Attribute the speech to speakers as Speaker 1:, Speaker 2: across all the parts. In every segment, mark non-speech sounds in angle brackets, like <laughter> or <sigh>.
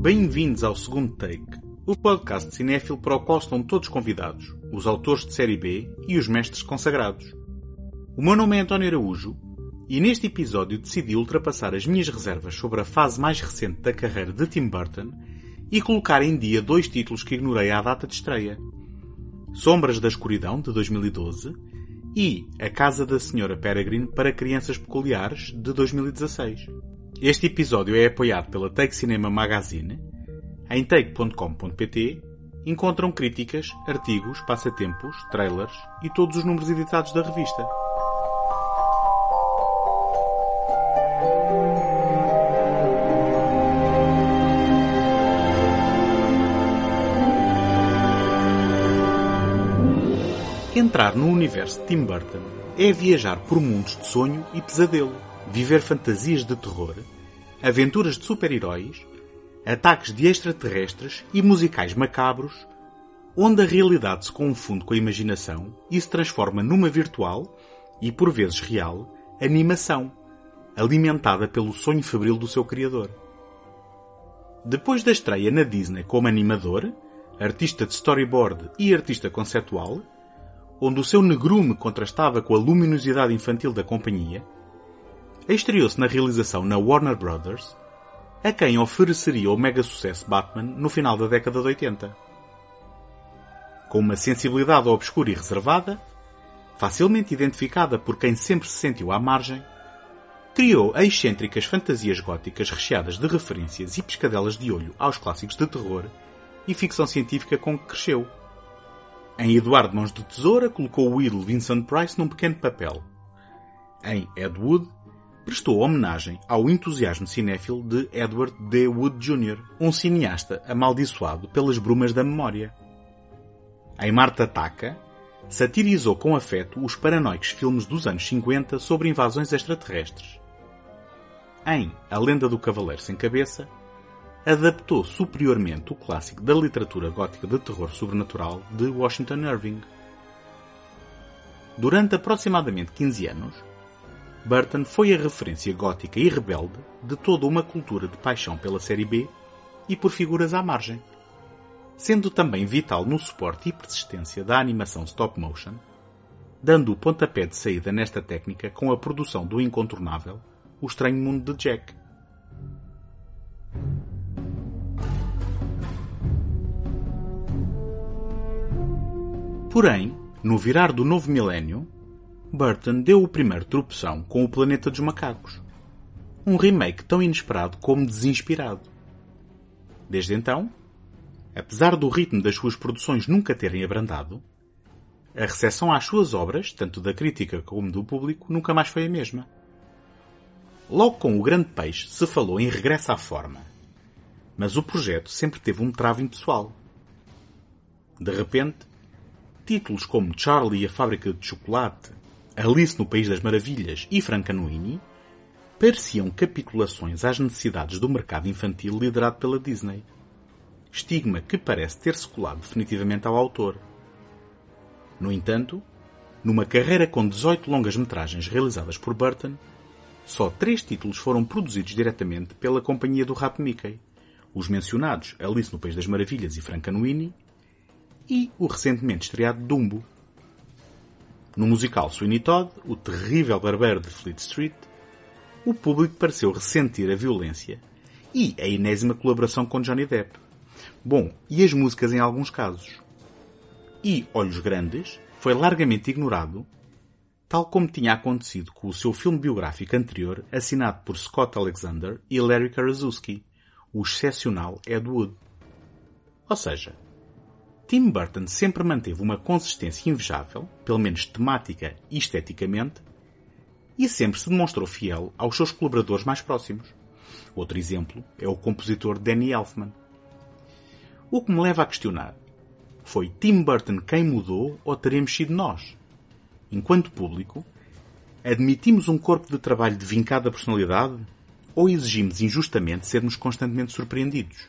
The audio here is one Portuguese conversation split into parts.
Speaker 1: Bem-vindos ao segundo take, o podcast cinéfilo para o qual estão todos convidados, os autores de série B e os mestres consagrados. O meu nome é António Araújo e neste episódio decidi ultrapassar as minhas reservas sobre a fase mais recente da carreira de Tim Burton e colocar em dia dois títulos que ignorei à data de estreia. Sombras da Escuridão, de 2012, e A Casa da Senhora Peregrine para Crianças Peculiares, de 2016. Este episódio é apoiado pela Take Cinema Magazine. Em take.com.pt encontram críticas, artigos, passatempos, trailers e todos os números editados da revista. Entrar no universo de Tim Burton é viajar por mundos de sonho e pesadelo viver fantasias de terror, aventuras de super-heróis, ataques de extraterrestres e musicais macabros, onde a realidade se confunde com a imaginação e se transforma numa virtual e por vezes real animação, alimentada pelo sonho febril do seu criador. Depois da estreia na Disney como animador, artista de storyboard e artista conceptual, onde o seu negrume contrastava com a luminosidade infantil da companhia, estreou-se na realização na Warner Brothers, a quem ofereceria o mega sucesso Batman no final da década de 80. Com uma sensibilidade obscura e reservada, facilmente identificada por quem sempre se sentiu à margem, criou excêntricas fantasias góticas recheadas de referências e pescadelas de olho aos clássicos de terror e ficção científica com que cresceu. Em Eduardo Mãos de Tesoura colocou o ídolo Vincent Price num pequeno papel. Em Ed Wood prestou homenagem ao entusiasmo cinéfilo de Edward D. Wood Jr., um cineasta amaldiçoado pelas brumas da memória. Em Marta Ataca, satirizou com afeto os paranoicos filmes dos anos 50 sobre invasões extraterrestres. Em A Lenda do Cavaleiro Sem Cabeça, adaptou superiormente o clássico da literatura gótica de terror sobrenatural de Washington Irving. Durante aproximadamente 15 anos, Burton foi a referência gótica e rebelde de toda uma cultura de paixão pela série B e por figuras à margem, sendo também vital no suporte e persistência da animação stop motion, dando o pontapé de saída nesta técnica com a produção do incontornável O Estranho Mundo de Jack. Porém, no virar do novo milénio, Burton deu o primeiro tropeção com O Planeta dos Macacos. Um remake tão inesperado como desinspirado. Desde então, apesar do ritmo das suas produções nunca terem abrandado, a recepção às suas obras, tanto da crítica como do público, nunca mais foi a mesma. Logo com O Grande Peixe se falou em regresso à forma, mas o projeto sempre teve um travo impessoal. De repente, títulos como Charlie e a Fábrica de Chocolate Alice no País das Maravilhas e Frankenweenie pareciam capitulações às necessidades do mercado infantil liderado pela Disney. Estigma que parece ter-se colado definitivamente ao autor. No entanto, numa carreira com 18 longas-metragens realizadas por Burton, só três títulos foram produzidos diretamente pela companhia do Rato Mickey. Os mencionados Alice no País das Maravilhas e Frankenweenie e o recentemente estreado Dumbo, no musical Sweeney Todd, o terrível barbeiro de Fleet Street, o público pareceu ressentir a violência e a enésima colaboração com Johnny Depp. Bom, e as músicas em alguns casos. E Olhos Grandes foi largamente ignorado, tal como tinha acontecido com o seu filme biográfico anterior assinado por Scott Alexander e Larry Karaszewski, o excepcional Ed Wood. Ou seja, Tim Burton sempre manteve uma consistência invejável, pelo menos temática e esteticamente, e sempre se demonstrou fiel aos seus colaboradores mais próximos. Outro exemplo é o compositor Danny Elfman. O que me leva a questionar: foi Tim Burton quem mudou ou teremos sido nós? Enquanto público, admitimos um corpo de trabalho de vincada personalidade ou exigimos injustamente sermos constantemente surpreendidos?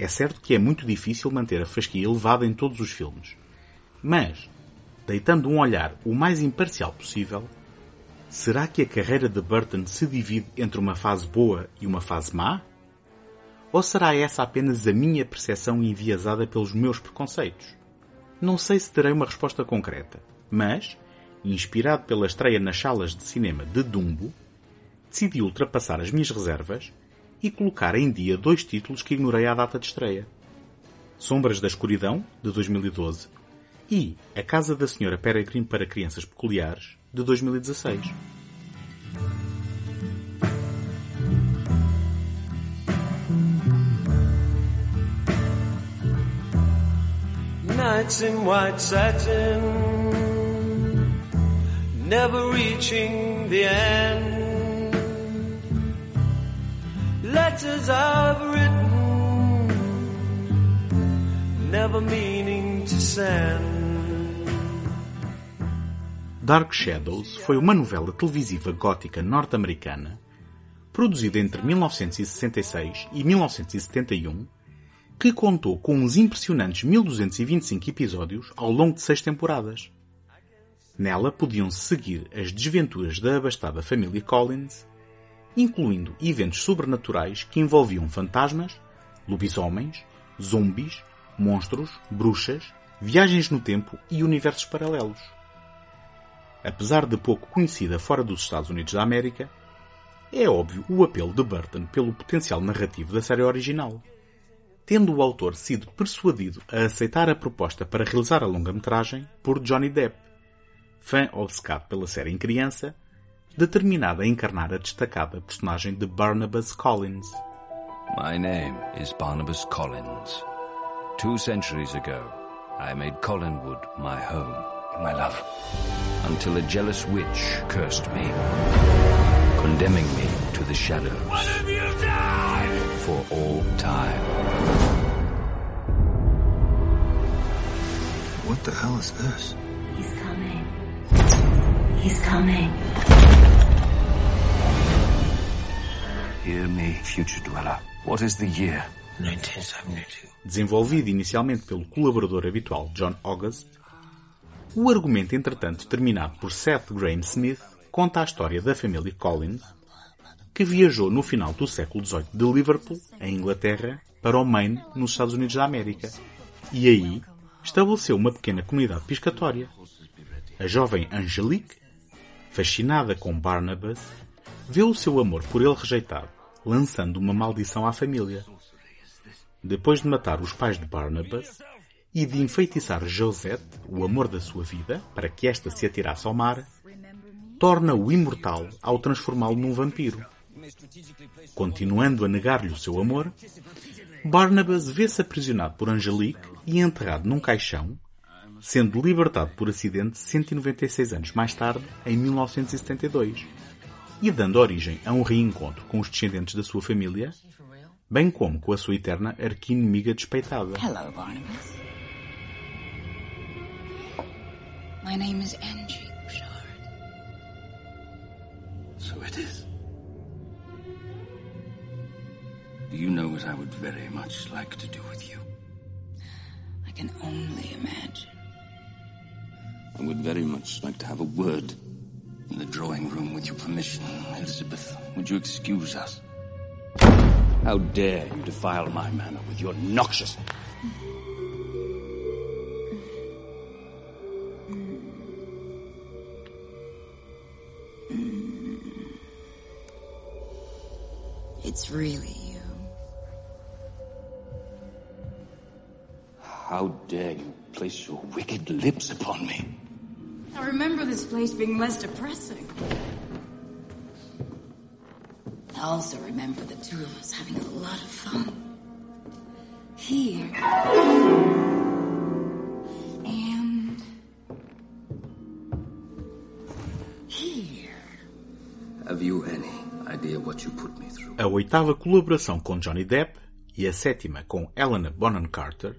Speaker 1: É certo que é muito difícil manter a fasquia elevada em todos os filmes. Mas, deitando um olhar o mais imparcial possível, será que a carreira de Burton se divide entre uma fase boa e uma fase má? Ou será essa apenas a minha percepção enviesada pelos meus preconceitos? Não sei se terei uma resposta concreta, mas, inspirado pela estreia nas salas de cinema de Dumbo, decidi ultrapassar as minhas reservas e colocar em dia dois títulos que ignorei à data de estreia. Sombras da Escuridão, de 2012, e A Casa da Senhora Peregrine para Crianças Peculiares, de 2016. Nights in white satin, never reaching the end. Letters I've written, never meaning to send. Dark Shadows foi uma novela televisiva gótica norte-americana produzida entre 1966 e 1971 que contou com uns impressionantes 1225 episódios ao longo de seis temporadas. Nela podiam-se seguir as desventuras da abastada família Collins, incluindo eventos sobrenaturais que envolviam fantasmas, lobisomens, zumbis, monstros, bruxas, viagens no tempo e universos paralelos apesar de pouco conhecida fora dos Estados Unidos da América, é óbvio o apelo de Burton pelo potencial narrativo da série original. Tendo o autor sido persuadido a aceitar a proposta para realizar a longa-metragem por Johnny Depp, fã obcecado pela série em criança, determinado a encarnar a destacada personagem de Barnabas Collins. My name is Barnabas Collins. Two centuries ago, I made Collinwood my home my love. Until a jealous witch cursed me, condemning me to the shadows. What have you done? For all time. What the hell is this? He's coming. He's coming. Hear me, future dweller. What is the year? 1972. Desenvolvido inicialmente pelo colaborador habitual John August, O argumento, entretanto, terminado por Seth Graham Smith, conta a história da família Collins, que viajou no final do século XVIII de Liverpool, em Inglaterra, para o Maine, nos Estados Unidos da América, e aí estabeleceu uma pequena comunidade piscatória. A jovem Angelique, fascinada com Barnabas, vê o seu amor por ele rejeitado, lançando uma maldição à família. Depois de matar os pais de Barnabas, e de enfeitiçar Josette, o amor da sua vida, para que esta se atirasse ao mar, torna-o imortal ao transformá-lo num vampiro. Continuando a negar-lhe o seu amor, Barnabas vê-se aprisionado por Angelique e enterrado num caixão, sendo libertado por acidente 196 anos mais tarde, em 1972, e dando origem a um reencontro com os descendentes da sua família, bem como com a sua eterna arqui-inimiga despeitada. Hello, Barnabas. My name is Angie Bouchard. So it is. Do you know what I would very much like to do with you? I can only imagine. I would very much like to have a word in the drawing room with your permission. Elizabeth, would you excuse us? How dare you defile my manor with your noxious... It's really you. How dare you place your wicked lips upon me? I remember this place being less depressing. I also remember the two of us having a lot of fun. Here. And. Here. Have you any idea what you put me through? a oitava colaboração com Johnny Depp e a sétima com Helena Bonham Carter,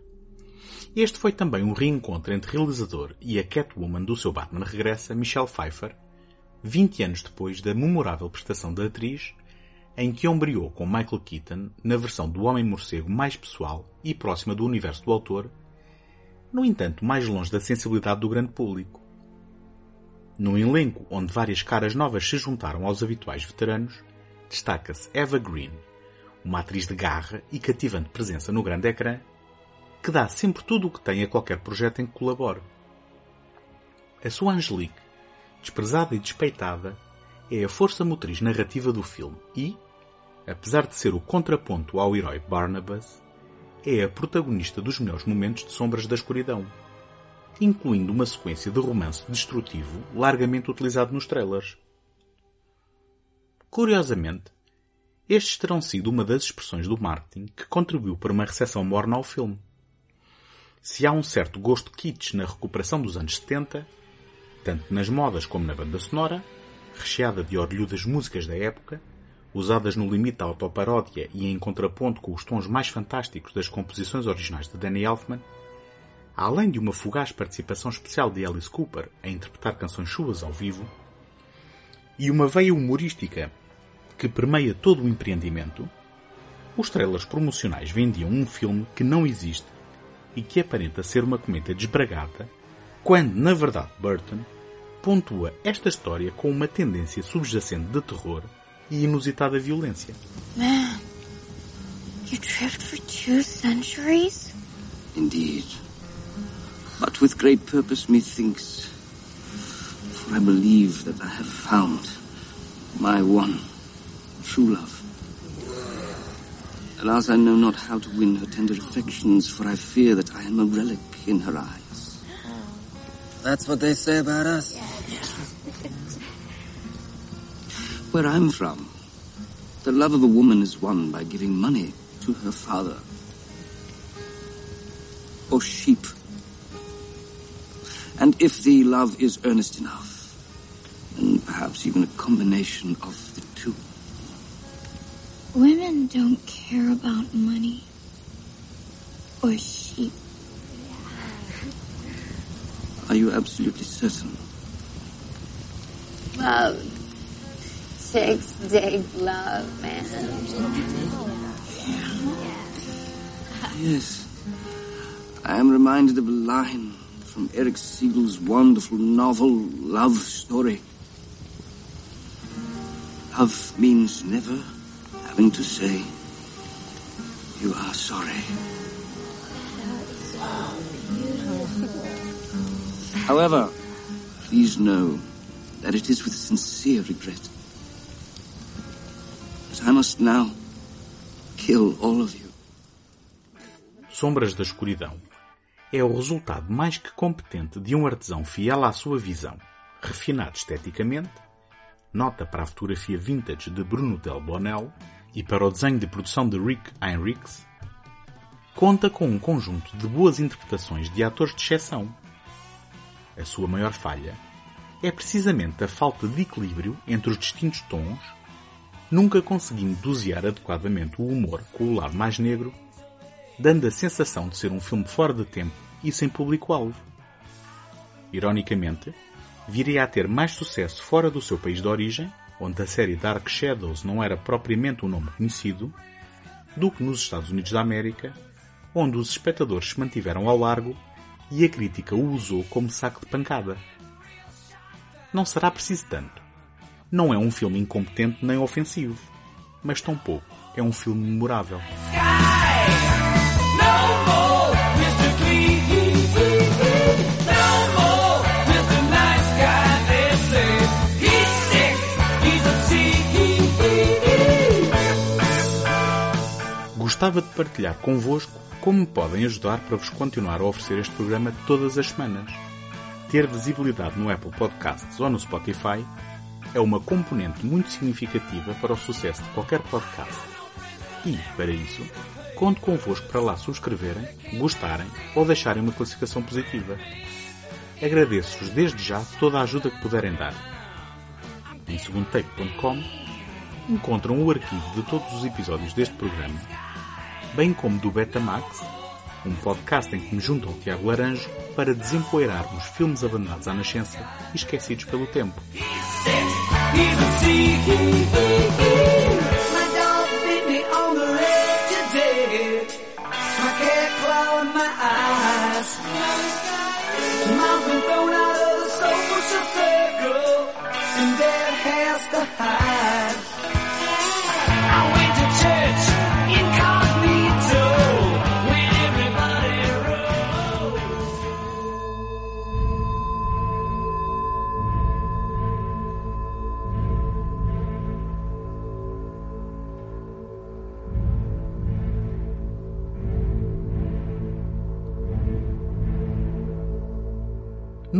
Speaker 1: este foi também um reencontro entre realizador e a Catwoman do seu Batman Regressa, Michelle Pfeiffer, 20 anos depois da memorável prestação da atriz, em que ombreou com Michael Keaton na versão do Homem-Morcego mais pessoal e próxima do universo do autor, no entanto mais longe da sensibilidade do grande público. Num elenco onde várias caras novas se juntaram aos habituais veteranos, destaca-se Eva Green, uma atriz de garra e cativante presença no grande ecrã, que dá sempre tudo o que tem a qualquer projeto em que colabore. A sua Angelique, desprezada e despeitada, é a força motriz narrativa do filme e, apesar de ser o contraponto ao herói Barnabas, é a protagonista dos melhores momentos de Sombras da Escuridão, incluindo uma sequência de romance destrutivo largamente utilizado nos trailers. Curiosamente, estes terão sido uma das expressões do marketing que contribuiu para uma recepção morna ao filme. Se há um certo gosto kitsch na recuperação dos anos 70, tanto nas modas como na banda sonora, recheada de orlhudas músicas da época, usadas no limite da autoparódia e em contraponto com os tons mais fantásticos das composições originais de Danny Elfman, além de uma fugaz participação especial de Alice Cooper a interpretar canções suas ao vivo, e uma veia humorística que permeia todo o empreendimento, os trailers promocionais vendiam um filme que não existe e que aparenta ser uma cometa desbragada, quando, na verdade, Burton pontua esta história com uma tendência subjacente de terror e inusitada violência.
Speaker 2: Man, you tripped for two centuries?
Speaker 3: Indeed. But with great purpose, methinks. For I believe that I have found my one true love. Alas, I know not how to win her tender affections, for I fear that I am a relic in her eyes.
Speaker 4: That's what they say about us. <laughs>
Speaker 3: Where I'm from, the love of a woman is won by giving money to her father. Or sheep. And if the love is earnest enough, then perhaps even a combination of the two.
Speaker 2: Women don't care about money. Or sheep.
Speaker 3: Are you absolutely certain?
Speaker 5: Love. Chicks dig love, man.
Speaker 3: Yes. I am reminded of a line from Eric Siegel's wonderful novel, Love Story. Love means never having to say, you are sorry. However, please know that it is with sincere regret that I must now kill all of you.
Speaker 1: Sombras da Escuridão é o resultado mais que competente de um artesão fiel à sua visão, refinado esteticamente, nota para a fotografia vintage de Bruno Del Bonel e para o desenho de produção de Rick Heinrichs, conta com um conjunto de boas interpretações de atores de exceção. A sua maior falha é precisamente a falta de equilíbrio entre os distintos tons, nunca conseguindo dosear adequadamente o humor com o lado mais negro, dando a sensação de ser um filme fora de tempo e sem público-alvo. Ironicamente, viria a ter mais sucesso fora do seu país de origem, onde a série Dark Shadows não era propriamente um nome conhecido, do que nos Estados Unidos da América, onde os espectadores se mantiveram ao largo e a crítica o usou como saco de pancada. Não será preciso tanto. Não é um filme incompetente nem ofensivo, mas tampouco é um filme memorável. Gostava de partilhar convosco como me podem ajudar para vos continuar a oferecer este programa todas as semanas. Ter visibilidade no Apple Podcasts ou no Spotify é uma componente muito significativa para o sucesso de qualquer podcast. E, para isso, conto convosco para lá subscreverem, gostarem ou deixarem uma classificação positiva. Agradeço-vos desde já toda a ajuda que puderem dar. Em segundotake.com encontram o arquivo de todos os episódios deste programa, bem como do Betamax, um podcast em que me junto ao Tiago Laranjo para desempoeirarmos filmes abandonados à nascença e esquecidos pelo tempo.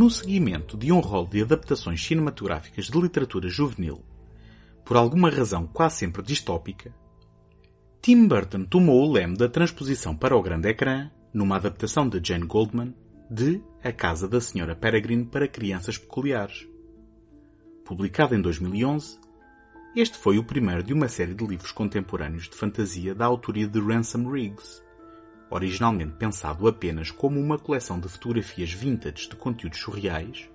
Speaker 1: No seguimento de um rol de adaptações cinematográficas de literatura juvenil, por alguma razão quase sempre distópica, Tim Burton tomou o leme da transposição para o grande ecrã, numa adaptação de Jane Goldman, de A Casa da Senhora Peregrine para Crianças Peculiares. Publicado em 2011, este foi o primeiro de uma série de livros contemporâneos de fantasia da autoria de Ransom Riggs, originalmente pensado apenas como uma coleção de fotografias vintage de conteúdos surreais,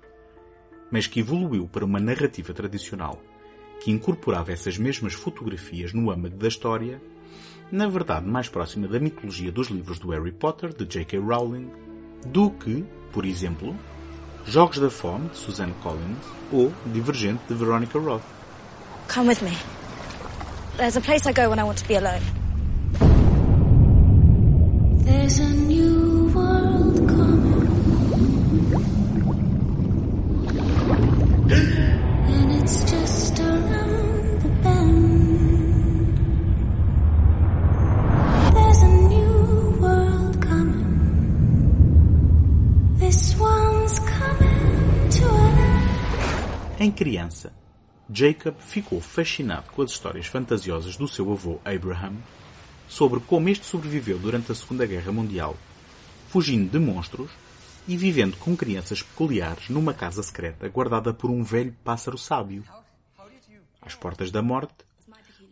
Speaker 1: mas que evoluiu para uma narrativa tradicional que incorporava essas mesmas fotografias no âmago da história, na verdade mais próxima da mitologia dos livros do Harry Potter de J.K. Rowling do que, por exemplo, Jogos da Fome de Suzanne Collins ou Divergente de Veronica Roth.
Speaker 6: Come with me. There's a place I go when I want to be alone.
Speaker 1: Em criança, Jacob ficou fascinado com as histórias fantasiosas do seu avô Abraham sobre como este sobreviveu durante a Segunda Guerra Mundial, fugindo de monstros e vivendo com crianças peculiares numa casa secreta guardada por um velho pássaro sábio. Às portas da morte,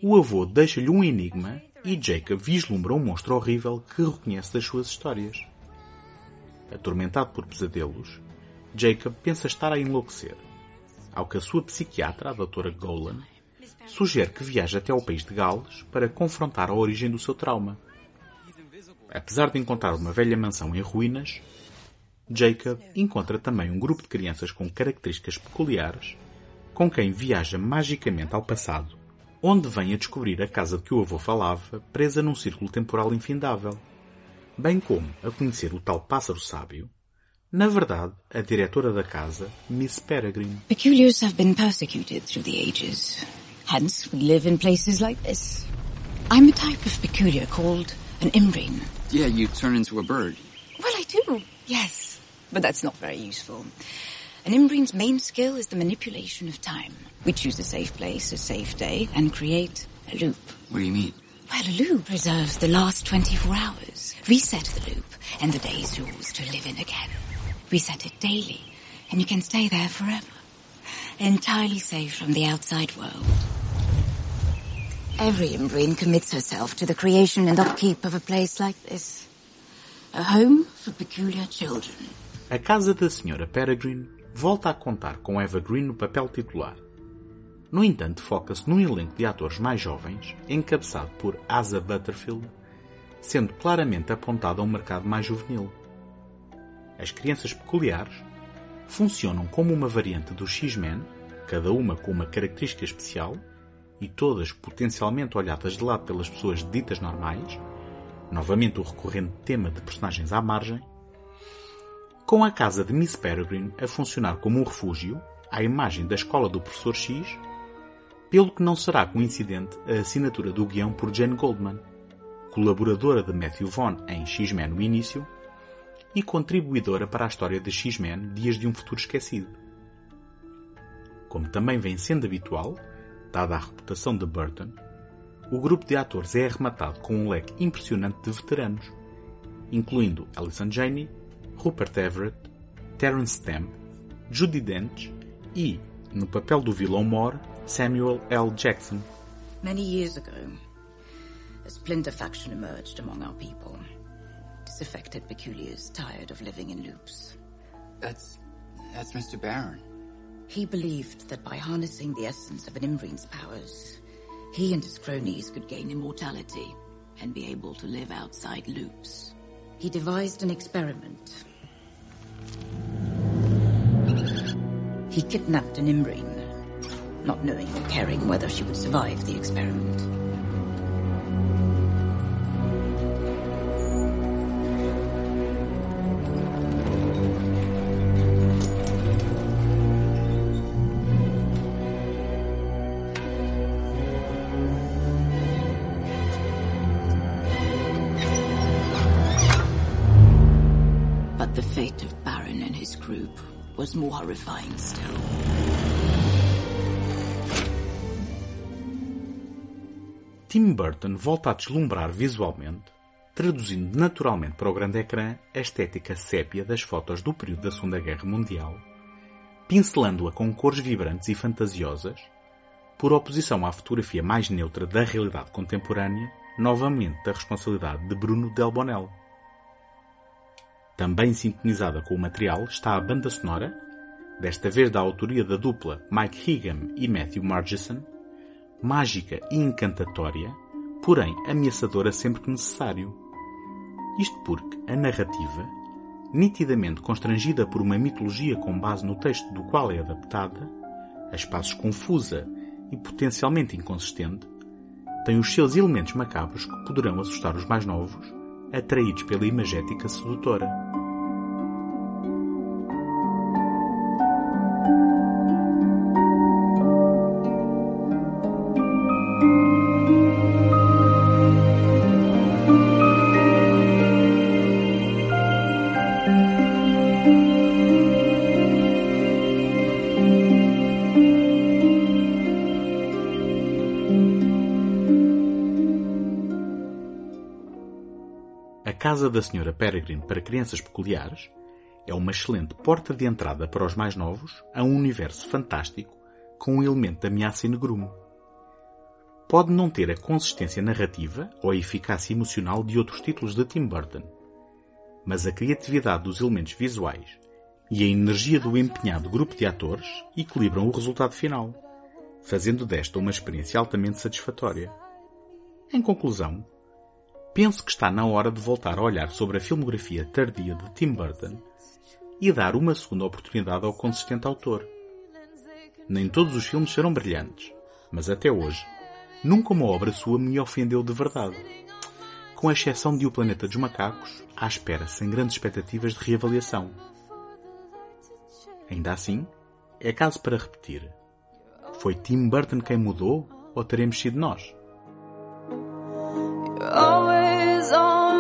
Speaker 1: o avô deixa-lhe um enigma e Jacob vislumbra um monstro horrível que reconhece das suas histórias. Atormentado por pesadelos, Jacob pensa estar a enlouquecer, ao que a sua psiquiatra, a doutora Golan, sugere que viaje até ao país de Gales para confrontar a origem do seu trauma. Apesar de encontrar uma velha mansão em ruínas, Jacob encontra também um grupo de crianças com características peculiares, com quem viaja magicamente ao passado, onde vem a descobrir a casa de que o avô falava, presa num círculo temporal infindável, bem como a conhecer o tal pássaro sábio, na verdade, a diretora da casa, Miss Peregrine.
Speaker 7: Peculiars have been persecuted through the ages. Hence, we live in places like this. I'm a type of peculiar called an imbrine.
Speaker 3: Yeah, you turn into a bird.
Speaker 7: Well, I do, yes. But that's not very useful. An imbrine's main skill is the manipulation of time. We choose a safe place, a safe day, and create a loop.
Speaker 3: What do you mean?
Speaker 7: Well, a loop preserves the last 24 hours. Reset the loop, and the day is yours to live in again. Reset it daily, and you can stay there forever. Entirely safe from the outside world. Every Imbrine commits herself to the creation and upkeep of a place like this. A home for peculiar children.
Speaker 1: A Casa da Senhora Peregrine volta a contar com Eva Green no papel titular. No entanto, foca-se num elenco de atores mais jovens, encabeçado por Asa Butterfield, sendo claramente apontado a um mercado mais juvenil. As crianças peculiares funcionam como uma variante dos X-Men, cada uma com uma característica especial e todas potencialmente olhadas de lado pelas pessoas ditas normais, novamente o recorrente tema de personagens à margem, com a casa de Miss Peregrine a funcionar como um refúgio, à imagem da escola do Professor X, pelo que não será coincidente a assinatura do guião por Jane Goldman, colaboradora de Matthew Vaughn em X-Men no início e contribuidora para a história de X-Men Dias de um Futuro Esquecido. Como também vem sendo habitual, dada a reputação de Burton, o grupo de atores é arrematado com um leque impressionante de veteranos, incluindo Alison Janney, Rupert Everett, Terence Stamp, Judi Dench e, no papel do vilão Mor, Samuel L. Jackson.
Speaker 7: Many years ago, a splinter faction emerged among our people. Disaffected peculiars tired of living in loops.
Speaker 3: That's. that's Mr. Barron.
Speaker 7: He believed that by harnessing the essence of an Imbrine's powers, he and his cronies could gain immortality and be able to live outside loops. He devised an experiment. He kidnapped an Imbrine, not knowing or caring whether she would survive the experiment. The fate of Baron and his group was more horrifying still.
Speaker 1: Tim Burton volta a deslumbrar visualmente, traduzindo naturalmente para o grande ecrã a estética sépia das fotos do período da Segunda Guerra Mundial, pincelando-a com cores vibrantes e fantasiosas, por oposição à fotografia mais neutra da realidade contemporânea, novamente da responsabilidade de Bruno Del Bonel. Também sintonizada com o material está a banda sonora, desta vez da autoria da dupla Mike Higham e Matthew Margeson, mágica e encantatória, porém ameaçadora sempre que necessário. Isto porque a narrativa, nitidamente constrangida por uma mitologia com base no texto do qual é adaptada, a espaços confusa e potencialmente inconsistente, tem os seus elementos macabros que poderão assustar os mais novos, atraídos pela imagética sedutora. Da Senhora Peregrine para Crianças Peculiares é uma excelente porta de entrada para os mais novos a um universo fantástico com um elemento de ameaça e negrume. Pode não ter a consistência narrativa ou a eficácia emocional de outros títulos de Tim Burton, mas a criatividade dos elementos visuais e a energia do empenhado grupo de atores equilibram o resultado final, fazendo desta uma experiência altamente satisfatória. Em conclusão, penso que está na hora de voltar a olhar sobre a filmografia tardia de Tim Burton e dar uma segunda oportunidade ao consistente autor. Nem todos os filmes serão brilhantes, mas até hoje, nunca uma obra sua me ofendeu de verdade. Com exceção de O Planeta dos Macacos, à espera sem grandes expectativas de reavaliação. Ainda assim, é caso para repetir. Foi Tim Burton quem mudou ou teremos sido nós?
Speaker 8: is on.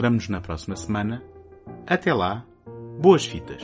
Speaker 1: Encontramos-nos na próxima semana. Até lá, boas fitas!